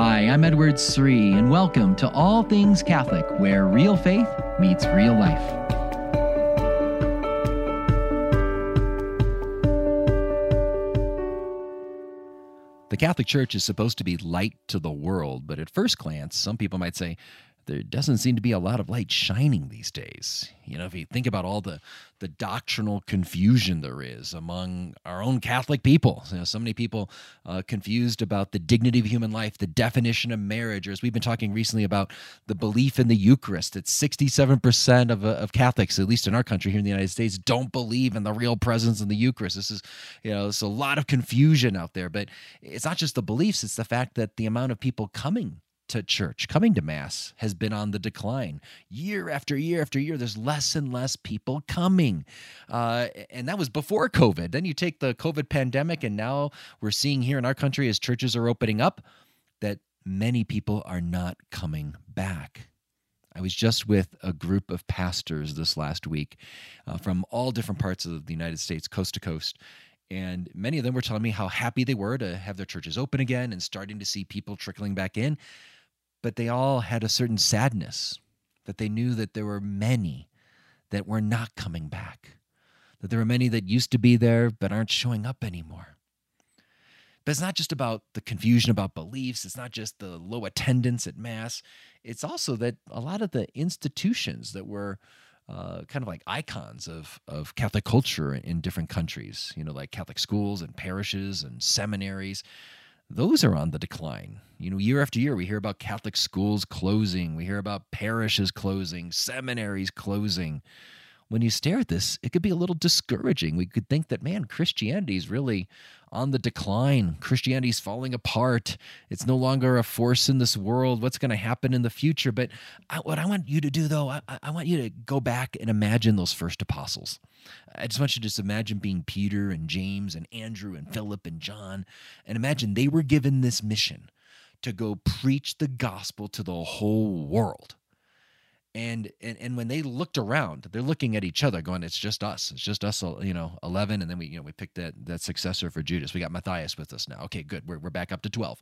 Hi, I'm Edward Sri, and welcome to All Things Catholic, where real faith meets real life. The Catholic Church is supposed to be light to the world, but at first glance, some people might say, there doesn't seem to be a lot of light shining these days. You know, if you think about all the the doctrinal confusion there is among our own Catholic people, you know, so many people uh, confused about the dignity of human life, the definition of marriage, or as we've been talking recently about the belief in the Eucharist. That sixty-seven percent of uh, of Catholics, at least in our country here in the United States, don't believe in the real presence of the Eucharist. This is, you know, there's a lot of confusion out there. But it's not just the beliefs; it's the fact that the amount of people coming to church, coming to Mass, has been on the decline. Year after year after year, there's less and less people coming. Uh, and that was before COVID. Then you take the COVID pandemic, and now we're seeing here in our country as churches are opening up that many people are not coming back. I was just with a group of pastors this last week uh, from all different parts of the United States, coast to coast. And many of them were telling me how happy they were to have their churches open again and starting to see people trickling back in but they all had a certain sadness that they knew that there were many that were not coming back, that there were many that used to be there but aren't showing up anymore. But it's not just about the confusion about beliefs, it's not just the low attendance at Mass, it's also that a lot of the institutions that were uh, kind of like icons of, of Catholic culture in different countries, you know, like Catholic schools and parishes and seminaries, those are on the decline. You know, year after year, we hear about Catholic schools closing, we hear about parishes closing, seminaries closing. When you stare at this, it could be a little discouraging. We could think that, man, Christianity is really on the decline. Christianity's falling apart. It's no longer a force in this world. What's going to happen in the future? But I, what I want you to do, though, I, I want you to go back and imagine those first apostles. I just want you to just imagine being Peter and James and Andrew and Philip and John, and imagine they were given this mission to go preach the gospel to the whole world and, and and when they looked around they're looking at each other going it's just us. It's just us uh, you know 11 and then we you know we picked that that successor for judas. We got matthias with us now. Okay good. We're, we're back up to 12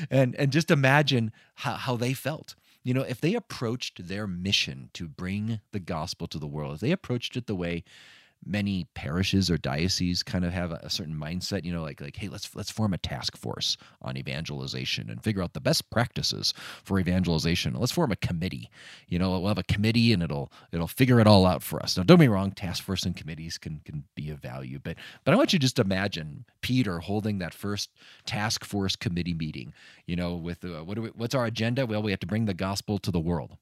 and and just imagine how, how they felt. You know if they approached their mission to bring the gospel to the world if they approached it the way many parishes or dioceses kind of have a, certain mindset you know like like hey let's let's form a task force on evangelization and figure out the best practices for evangelization. Let's form a committee. You know we'll have a committee and it'll it'll figure it all out for us. Now don't be wrong task force and committees can can be of value but but i want you to just imagine peter holding that first task force committee meeting you know with uh, what do we, what's our agenda? Well we have to bring the gospel to the world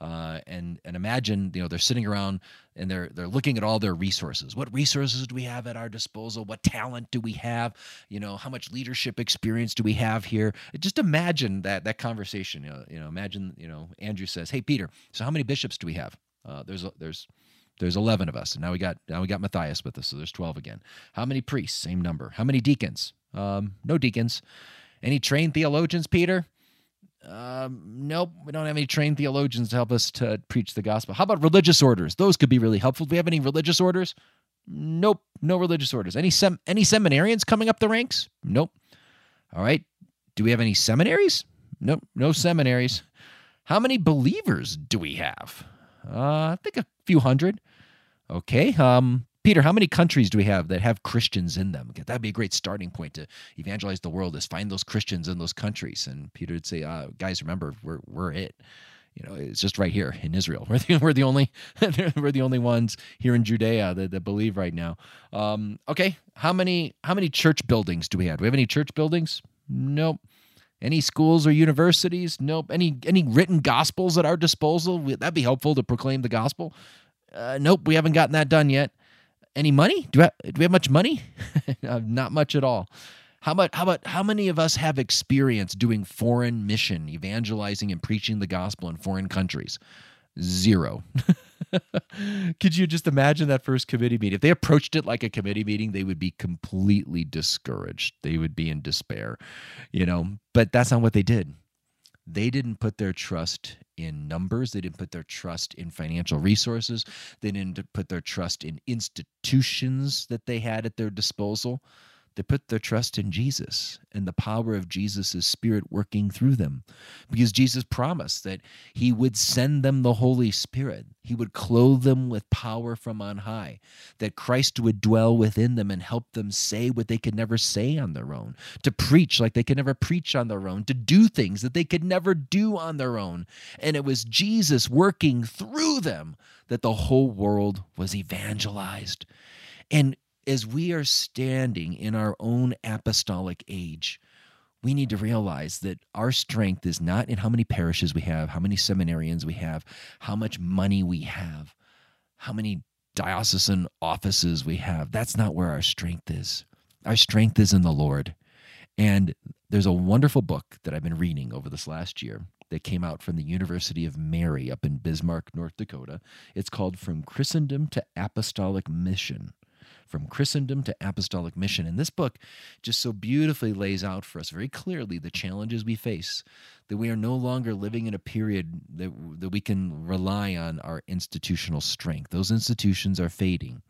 uh, and and imagine you know they're sitting around and they're they're looking at all their resources. What resources do we have at our disposal? What talent do we have? You know, how much leadership experience do we have here? Just imagine that that conversation. You know, you know imagine you know Andrew says, "Hey Peter, so how many bishops do we have?" Uh, there's there's there's 11 of us and now we got now we got matthias with us so there's 12 again how many priests same number how many deacons um, no deacons any trained theologians peter um, nope, we don't have any trained theologians to help us to preach the gospel. How about religious orders? Those could be really helpful. Do we have any religious orders? Nope, no religious orders. Any sem- any seminarians coming up the ranks? Nope. All right. Do we have any seminaries? Nope, no seminaries. How many believers do we have? Uh, I think a few hundred. Okay. Um, Peter, how many countries do we have that have Christians in them? That'd be a great starting point to evangelize the world. Is find those Christians in those countries. And Peter would say, uh, "Guys, remember, we're we're it. You know, it's just right here in Israel. We're the, we're the only we're the only ones here in Judea that, that believe right now. Um, okay, how many how many church buildings do we have? Do we have any church buildings? Nope. Any schools or universities? Nope. Any any written gospels at our disposal? That'd be helpful to proclaim the gospel. Uh, nope, we haven't gotten that done yet any money? Do we have, do we have much money? Uh, not much at all. How about how about how many of us have experience doing foreign mission, evangelizing and preaching the gospel in foreign countries? Zero. Could you just imagine that first committee meeting? If they approached it like a committee meeting, they would be completely discouraged. They would be in despair, you know. But that's not what they did. They didn't put their trust in numbers. They didn't put their trust in financial resources. They didn't put their trust in institutions that they had at their disposal. They put their trust in Jesus and the power of Jesus' Spirit working through them. Because Jesus promised that He would send them the Holy Spirit, He would clothe them with power from on high, that Christ would dwell within them and help them say what they could never say on their own, to preach like they could never preach on their own, to do things that they could never do on their own. And it was Jesus working through them that the whole world was evangelized. And as we are standing in our own apostolic age, we need to realize that our strength is not in how many parishes we have, how many seminarians we have, how much money we have, how many diocesan offices we have. That's not where our strength is. Our strength is in the Lord. And there's a wonderful book that I've been reading over this last year that came out from the University of Mary up in Bismarck, North Dakota. It's called From Christendom to Apostolic Mission from Christendom to Apostolic Mission. And this book just so beautifully lays out for us very clearly the challenges we face, that we are no longer living in a period that, that we can rely on our institutional strength. Those institutions are fading.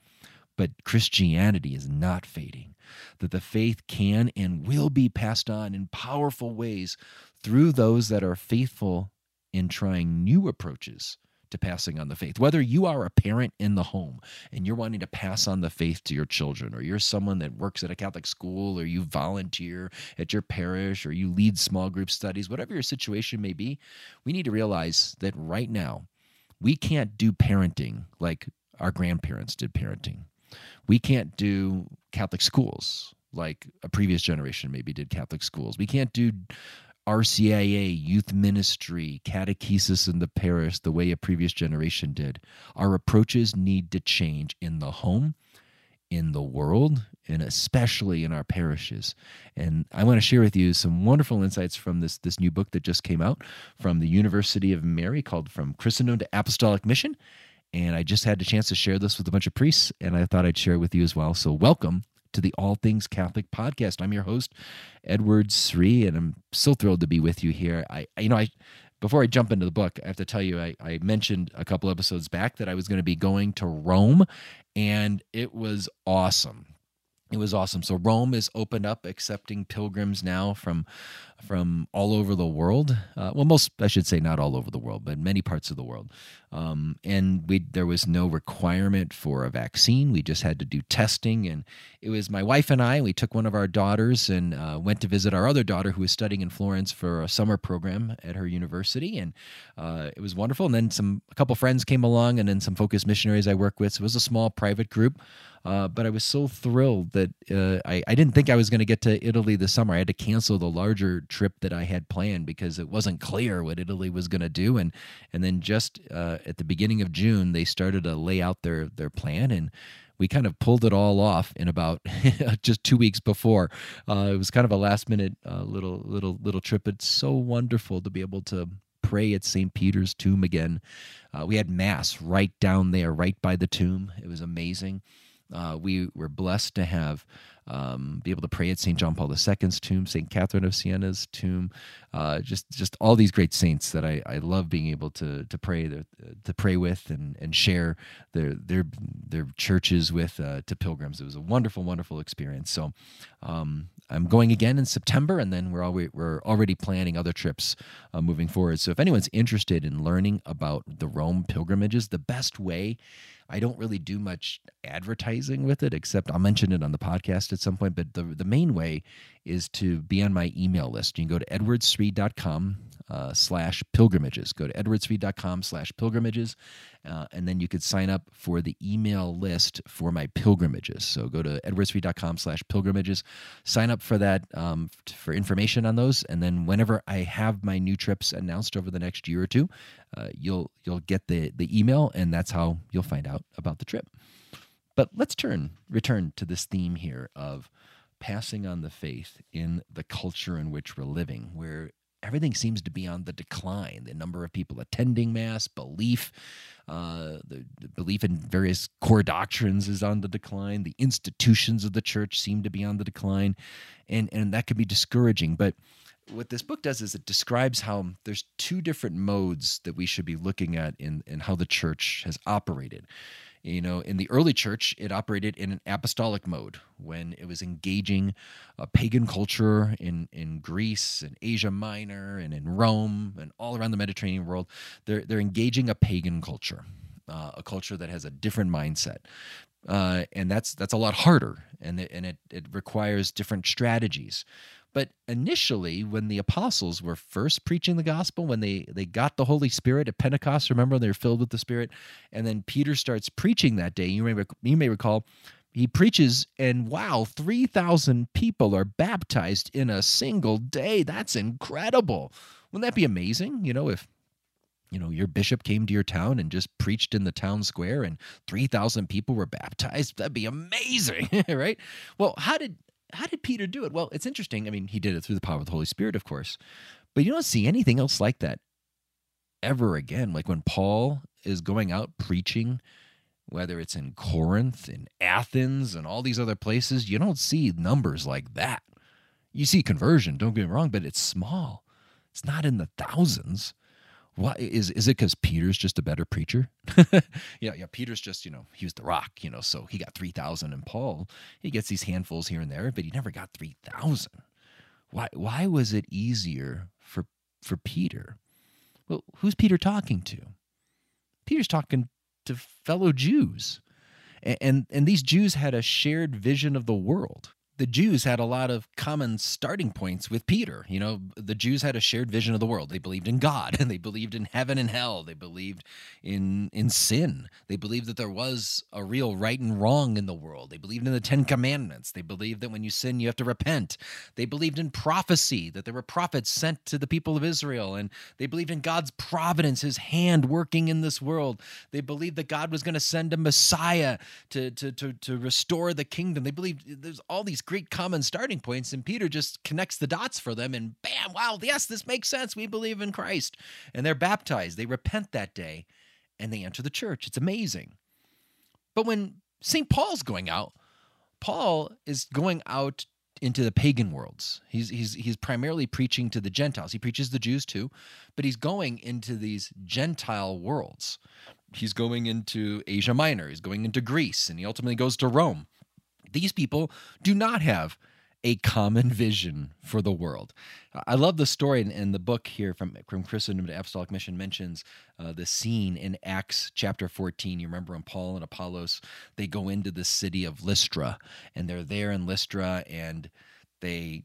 But Christianity is not fading, that the faith can and will be passed on in powerful ways through those that are faithful in trying new approaches to passing on the faith. Whether you are a parent in the home and you're wanting to pass on the faith to your children, or you're someone that works at a Catholic school, or you volunteer at your parish, or you lead small group studies, whatever your situation may be, we need to realize that right now we can't do parenting like our grandparents did parenting. We can't do Catholic schools like a previous generation maybe did Catholic schools. We can't do RCIA, youth ministry, catechesis in the parish, the way a previous generation did. Our approaches need to change in the home, in the world, and especially in our parishes. And I want to share with you some wonderful insights from this, this new book that just came out from the University of Mary called From Christendom to Apostolic Mission. And I just had the chance to share this with a bunch of priests, and I thought I'd share it with you as well. So, welcome to the All Things Catholic podcast. I'm your host, Edward Sri, and I'm so thrilled to be with you here. I, you know, I before I jump into the book, I have to tell you, I, I mentioned a couple episodes back that I was going to be going to Rome, and it was awesome it was awesome. So Rome is opened up, accepting pilgrims now from from all over the world. Uh, well, most I should say not all over the world, but many parts of the world. Um, and we there was no requirement for a vaccine. We just had to do testing, and it was my wife and I. We took one of our daughters and uh, went to visit our other daughter who was studying in Florence for a summer program at her university, and uh, it was wonderful. And then some a couple friends came along, and then some focus missionaries I work with. So it was a small private group. Uh, but I was so thrilled that uh, I, I didn't think I was going to get to Italy this summer. I had to cancel the larger trip that I had planned because it wasn't clear what Italy was going to do. And and then just uh, at the beginning of June, they started to lay out their their plan and. We kind of pulled it all off in about just two weeks before. Uh, it was kind of a last minute uh, little little little trip. It's so wonderful to be able to pray at St. Peter's tomb again. Uh, we had mass right down there, right by the tomb. It was amazing. Uh, we were blessed to have um, be able to pray at St. John Paul II's tomb, St. Catherine of Siena's tomb, uh, just just all these great saints that I, I love being able to to pray to pray with and, and share their their their churches with uh, to pilgrims. It was a wonderful wonderful experience. So um, I'm going again in September, and then we're already we're already planning other trips uh, moving forward. So if anyone's interested in learning about the Rome pilgrimages, the best way I don't really do much advertising with it, except I'll mention it on the podcast at some point. But the, the main way is to be on my email list. You can go to edwardsri.com uh, slash pilgrimages. Go to edwardsri.com slash pilgrimages, uh, and then you could sign up for the email list for my pilgrimages. So go to edwardsri.com slash pilgrimages, sign up for that um, for information on those, and then whenever I have my new trips announced over the next year or two, uh, you'll you'll get the the email, and that's how you'll find out about the trip. But let's turn return to this theme here of passing on the faith in the culture in which we're living, where everything seems to be on the decline. The number of people attending Mass, belief, uh, the, the, belief in various core doctrines is on the decline. The institutions of the church seem to be on the decline, and and that can be discouraging. But what this book does is it describes how there's two different modes that we should be looking at in in how the church has operated. You know, in the early church, it operated in an apostolic mode when it was engaging a pagan culture in, in Greece and Asia Minor and in Rome and all around the Mediterranean world. They're, they're engaging a pagan culture, uh, a culture that has a different mindset. Uh, and that's that's a lot harder, and and it, it requires different strategies. But initially, when the apostles were first preaching the gospel, when they, they got the Holy Spirit at Pentecost, remember they were filled with the Spirit, and then Peter starts preaching that day. You may you may recall he preaches, and wow, three thousand people are baptized in a single day. That's incredible. Wouldn't that be amazing? You know, if you know your bishop came to your town and just preached in the town square and 3000 people were baptized that'd be amazing right well how did how did Peter do it? Well, it's interesting. I mean, he did it through the power of the Holy Spirit, of course, but you don't see anything else like that ever again. Like when Paul is going out preaching, whether it's in Corinth, in Athens, and all these other places, you don't see numbers like that. You see conversion, don't get me wrong, but it's small. It's not in the thousands. Why is is it because Peter's just a better preacher? yeah, yeah. Peter's just you know he was the rock, you know, so he got three thousand, and Paul he gets these handfuls here and there, but he never got three thousand. Why why was it easier for for Peter? Well, who's Peter talking to? Peter's talking to fellow Jews, and and, and these Jews had a shared vision of the world the Jews had a lot of common starting points with Peter. You know, the Jews had a shared vision of the world. They believed in God and they believed in heaven and hell. They believed in in sin. They believed that there was a real right and wrong in the world. They believed in the 10 commandments. They believed that when you sin you have to repent. They believed in prophecy, that there were prophets sent to the people of Israel and they believed in God's providence, his hand working in this world. They believed that God was going to send a Messiah to to to to restore the kingdom. They believed there's all these great common starting points, and Peter just connects the dots for them, and bam, wow, yes, this makes sense. We believe in Christ. And they're baptized. They repent that day, and they enter the church. It's amazing. But when St. Paul's going out, Paul is going out into the pagan worlds. He's he's he's primarily preaching to the Gentiles. He preaches the Jews too, but he's going into these Gentile worlds. He's going into Asia Minor, he's going into Greece, and he ultimately goes to Rome. These people do not have a common vision for the world. I love the story in, the book here from, from Christendom to Apostolic Mission mentions uh, the scene in Acts chapter 14. You remember when Paul and Apollos, they go into the city of Lystra and they're there in Lystra and they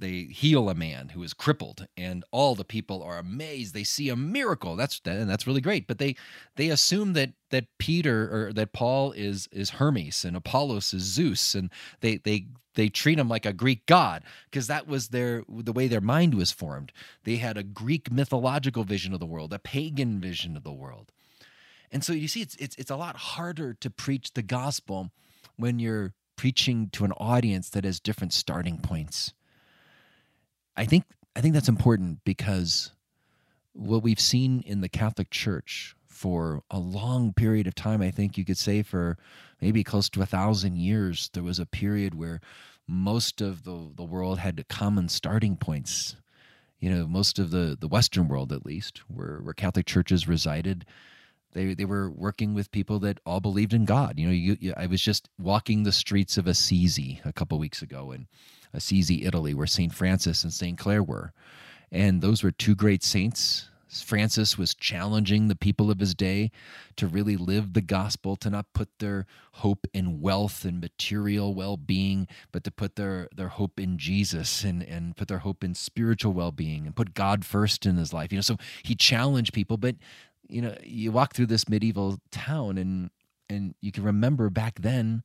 they heal a man who is crippled and all the people are amazed. They see a miracle. That's and that's really great. But they they assume that that peter or that paul is is hermes and apollos is zeus and they they they treat him like a greek god because that was their the way their mind was formed. They had a greek mythological vision of the world a pagan vision of the world. And so you see it's it's, it's a lot harder to preach the gospel when you're preaching to an audience that has different starting points I think I think that's important because what we've seen in the Catholic Church for a long period of time, I think you could say for maybe close to a thousand years, there was a period where most of the, the world had common starting points. You know, most of the, the Western world, at least, where, where Catholic churches resided, they, they were working with people that all believed in God. You know, you, you, I was just walking the streets of Assisi a couple weeks ago, in Assisi, Italy, where St. Francis and St. Clare were. And those were two great saints. Francis was challenging the people of his day to really live the gospel, to not put their hope in wealth and material well being, but to put their, their hope in Jesus and, and put their hope in spiritual well being and put God first in his life. You know, so he challenged people, but you know, you walk through this medieval town and and you can remember back then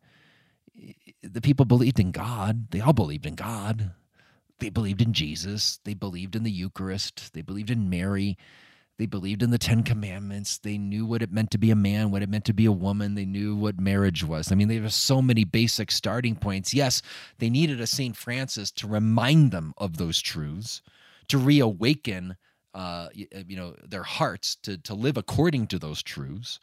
eh, the people believed in God. They all believed in God. They believed in Jesus. They believed in the Eucharist. They believed in Mary. They believed in the Ten Commandments. They knew what it meant to be a man, what it meant to be a woman. They knew what marriage was. I mean, there were so many basic starting points. Yes, they needed a St. Francis to remind them of those truths, to reawaken, uh, you know, their hearts to to live according to those truths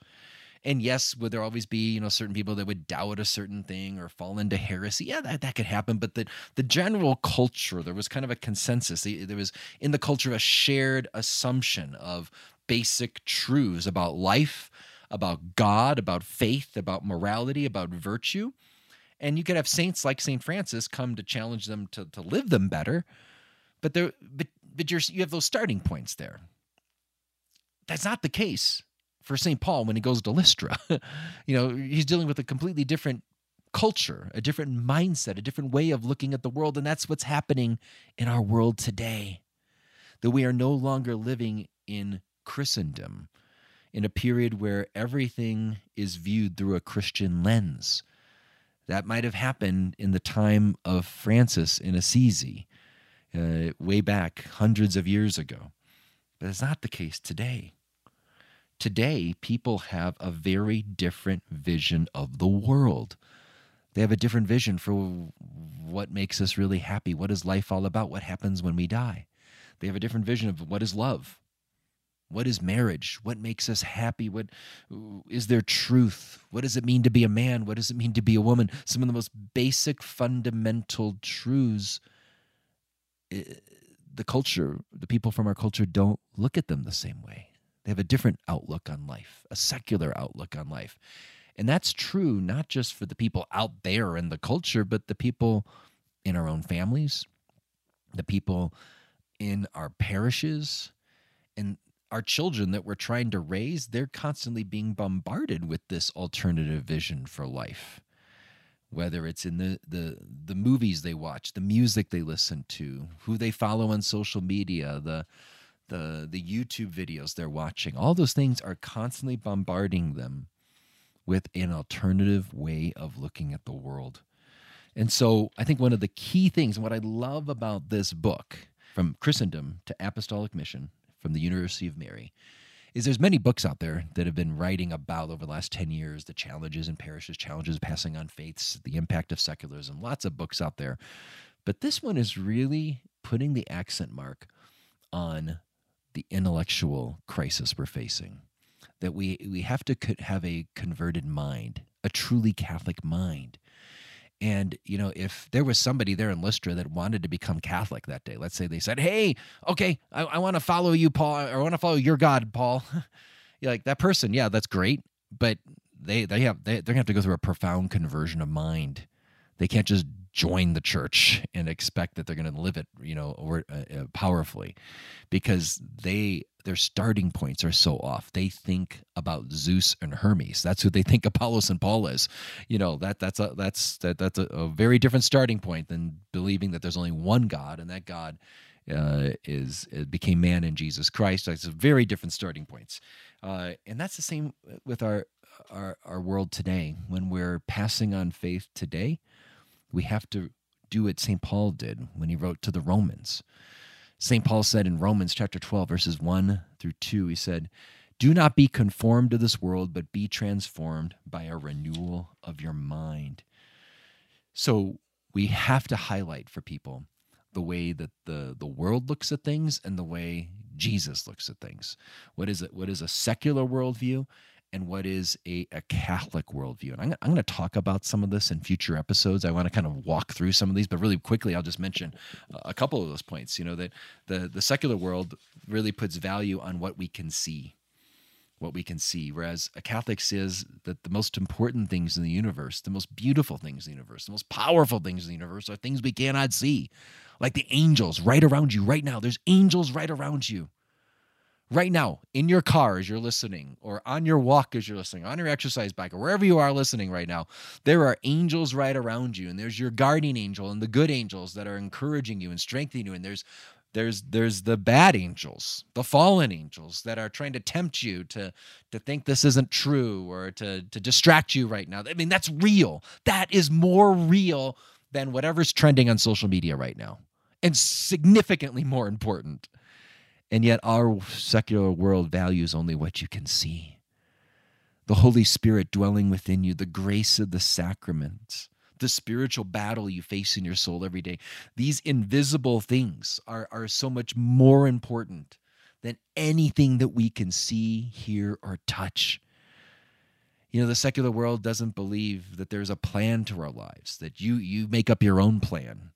and yes, would there always be you know certain people that would doubt a certain thing or fall into heresy? Yeah, that, that could happen. But the the general culture, there was kind of a consensus. There was in the culture a shared assumption of basic truths about life, about God, about faith, about morality, about virtue. And you could have saints like St. Francis come to challenge them to, to live them better. But there but but you're, you have those starting points there. That's not the case for St. Paul when he goes to Lystra. you know, he's dealing with a completely different culture, a different mindset, a different way of looking at the world. And that's what's happening in our world today. That we are no longer living in Christendom, in a period where everything is viewed through a Christian lens. That might have happened in the time of Francis in Assisi, uh, way back hundreds of years ago. But it's not the case today. Today, people have a very different vision of the world. They have a different vision for what makes us really happy. What is life all about? What happens when we die? They have a different vision of what is love. What is marriage? What makes us happy? What is there truth? What does it mean to be a man? What does it mean to be a woman? Some of the most basic fundamental truths the culture, the people from our culture don't look at them the same way. They have a different outlook on life, a secular outlook on life. And that's true not just for the people out there in the culture, but the people in our own families, the people in our parishes, and our children that we're trying to raise. They're constantly being bombarded with this alternative vision for life. Whether it's in the, the the movies they watch, the music they listen to, who they follow on social media, the the the YouTube videos they're watching. All those things are constantly bombarding them with an alternative way of looking at the world. And so I think one of the key things and what I love about this book from Christendom to Apostolic Mission from the University of Mary is there's many books out there that have been writing about over the last 10 years the challenges in parishes, challenges passing on faiths, the impact of secularism, lots of books out there. But this one is really putting the accent mark on the intellectual crisis we're facing. That we, we have to have a converted mind, a truly Catholic mind. And, you know, if there was somebody there in Lystra that wanted to become Catholic that day, let's say they said, Hey, okay, I, I want to follow you, Paul, or I want to follow your God, Paul. You're like, that person, yeah, that's great. But they, they have, they, they're going to have to go through a profound conversion of mind. They can't just join the church and expect that they're going to live it, you know, or, uh, uh, powerfully, because they their starting points are so off. They think about Zeus and Hermes. That's who they think Apollos and Paul is. You know that that's a that's that that's a, a very different starting point than believing that there's only one God and that God uh, is became man in Jesus Christ. That's a very different starting points, uh, and that's the same with our our our world today. When we're passing on faith today, we have to do what St. Paul did when he wrote to the Romans. St. Paul said in Romans chapter 12, verses 1 through 2, he said, Do not be conformed to this world, but be transformed by a renewal of your mind. So we have to highlight for people the way that the, the world looks at things and the way Jesus looks at things. What is it? What is a secular worldview and what is a, a Catholic worldview. And I'm, I'm going to talk about some of this in future episodes. I want to kind of walk through some of these, but really quickly, I'll just mention a couple of those points. You know, that the, the secular world really puts value on what we can see, what we can see, whereas a Catholic says that the most important things in the universe, the most beautiful things in the universe, the most powerful things in the universe are things we cannot see, like the angels right around you right now. There's angels right around you right now in your car as you're listening, or on your walk as you're listening, on your exercise bike, or wherever you are listening right now, there are angels right around you. And there's your guardian angel and the good angels that are encouraging you and strengthening you. And there's there's there's the bad angels the fallen angels that are trying to tempt you to to think this isn't true or to to distract you right now i mean that's real that is more real than whatever's trending on social media right now and significantly more important and yet, our secular world values only what you can see. The Holy Spirit dwelling within you, the grace of the sacraments, the spiritual battle you face in your soul every day. These invisible things are, are so much more important than anything that we can see, hear, or touch. You know, the secular world doesn't believe that there's a plan to our lives, that you you make up your own plan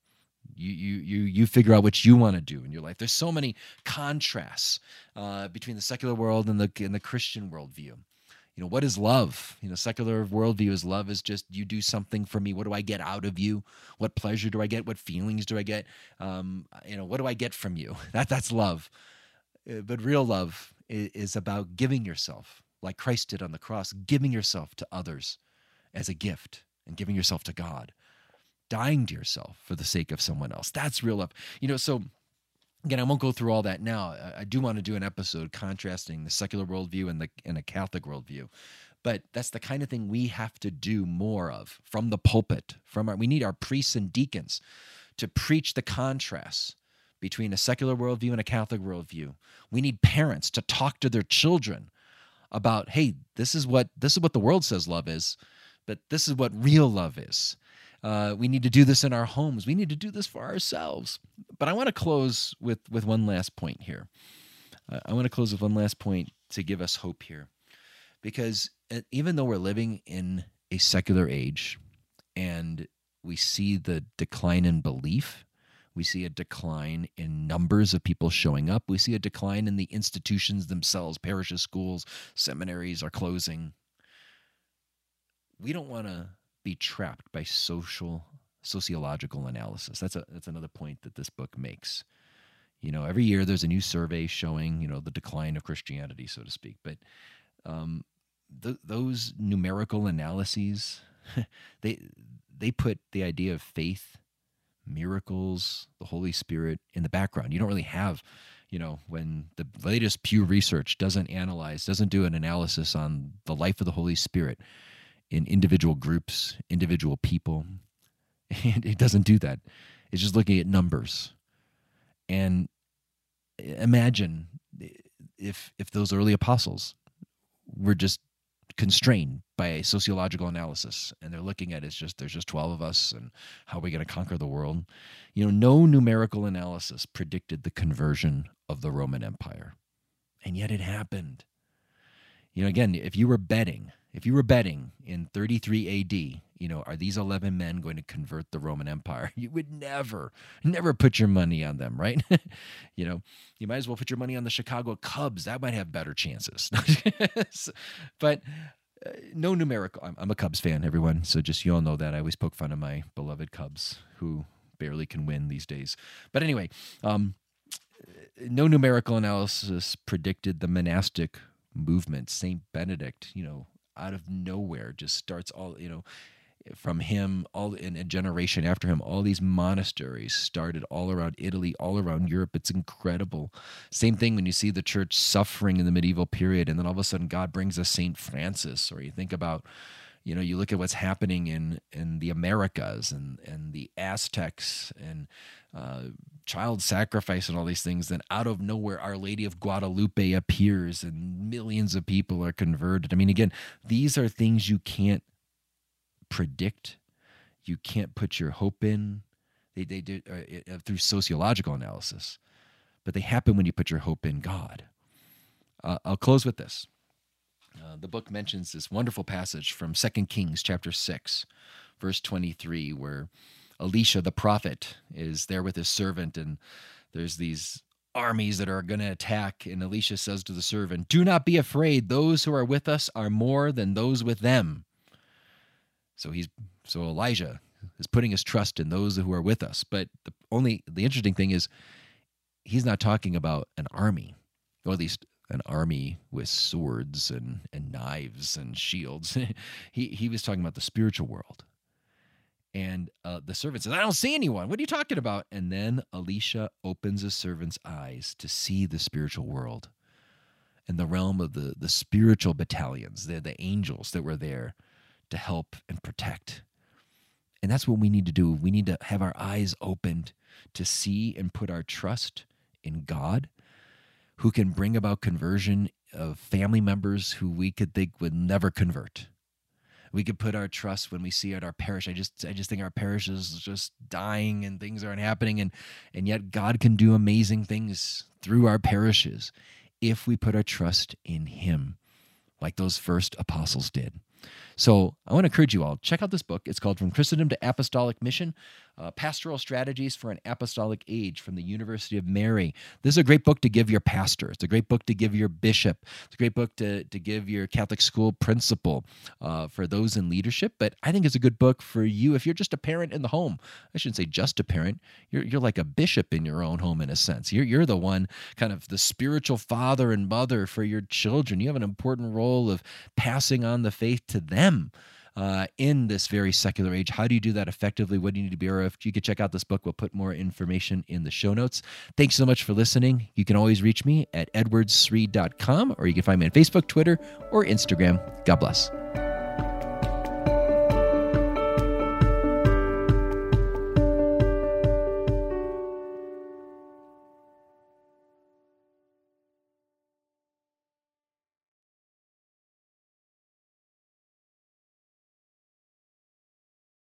you you you you figure out what you want to do in your life. There's so many contrasts uh, between the secular world and the and the Christian worldview. You know, what is love? You know, secular worldview is love is just you do something for me. What do I get out of you? What pleasure do I get? What feelings do I get? Um, you know, what do I get from you? That that's love. Uh, but real love is, is about giving yourself, like Christ did on the cross, giving yourself to others as a gift and giving yourself to God, dying to yourself for the sake of someone else. That's real love. You know, so again, I won't go through all that now. I do want to do an episode contrasting the secular worldview and the and a Catholic worldview. But that's the kind of thing we have to do more of from the pulpit. From our, we need our priests and deacons to preach the contrasts between a secular worldview and a Catholic worldview. We need parents to talk to their children about, hey, this is what this is what the world says love is, but this is what real love is. Uh, we need to do this in our homes. We need to do this for ourselves. But I want to close with with one last point here. Uh, I want to close with one last point to give us hope here, because even though we're living in a secular age, and we see the decline in belief, we see a decline in numbers of people showing up. We see a decline in the institutions themselves. Parishes, schools, seminaries are closing. We don't want to be trapped by social sociological analysis. That's a that's another point that this book makes. You know, every year there's a new survey showing you know the decline of Christianity, so to speak. But um, th- those numerical analyses, they they put the idea of faith, miracles, the Holy Spirit in the background. You don't really have you know, when the latest Pew Research doesn't analyze, doesn't do an analysis on the life of the Holy Spirit, in individual groups, individual people. And it doesn't do that. It's just looking at numbers. And imagine if if those early apostles were just constrained by a sociological analysis and they're looking at it's just there's just 12 of us and how are we going to conquer the world you know no numerical analysis predicted the conversion of the roman empire and yet it happened you know again if you were betting if you were betting in 33 AD, you know, are these 11 men going to convert the Roman Empire? You would never, never put your money on them, right? you know, you might as well put your money on the Chicago Cubs. That might have better chances. but uh, no numerical. I'm, I'm a Cubs fan, everyone. So just you all know that. I always poke fun of my beloved Cubs who barely can win these days. But anyway, um, no numerical analysis predicted the monastic movement. Saint Benedict, you know, out of nowhere just starts all you know from him all in a generation after him all these monasteries started all around italy all around europe. It's incredible. Same thing when you see the church suffering in the medieval period and then all of a sudden god brings us saint francis or you think about you know you look at what's happening in in the americas and and the aztecs and uh, child sacrifice and all these things, then out of nowhere, Our Lady of Guadalupe appears and millions of people are converted. I mean, again, these are things you can't predict, you can't put your hope in. They, they do uh, uh, through sociological analysis, but they happen when you put your hope in God. Uh, I'll close with this. Uh, the book mentions this wonderful passage from Second Kings chapter 6, verse 23, where Elisha the prophet is there with his servant, and there's these armies that are going to attack. And Elisha says to the servant, Do not be afraid. Those who are with us are more than those with them. So he's so Elijah is putting his trust in those who are with us. But the only the interesting thing is he's not talking about an army, or at least an army with swords and, and knives and shields. he he was talking about the spiritual world. And uh, the servant says, I don't see anyone. What are you talking about? And then Elisha opens his servant's eyes to see the spiritual world and the realm of the, the spiritual battalions, the, the angels that were there to help and protect. And that's what we need to do. We need to have our eyes opened to see and put our trust in God, who can bring about conversion of family members who we could think would never convert we could put our trust when we see at our parish. I just I just think our parish is just dying and things aren't happening and and yet God can do amazing things through our parishes if we put our trust in him like those first apostles did. So I want to encourage you all check out this book. It's called From Christendom to Apostolic Mission. Uh, Pastoral Strategies for an Apostolic Age from the University of Mary. This is a great book to give your pastor. It's a great book to give your bishop. It's a great book to, to give your Catholic school principal uh, for those in leadership. But I think it's a good book for you if you're just a parent in the home. I shouldn't say just a parent. You're, you're like a bishop in your own home in a sense. You're, you're the one kind of the spiritual father and mother for your children. You have an important role of passing on the faith to them uh, in this very secular age. How do you do that effectively? What do you need to be aware of? You can check out this book. We'll put more information in the show notes. Thanks so much for listening. You can always reach me at edwardsri.com or you can find me on Facebook, Twitter, or Instagram. God bless.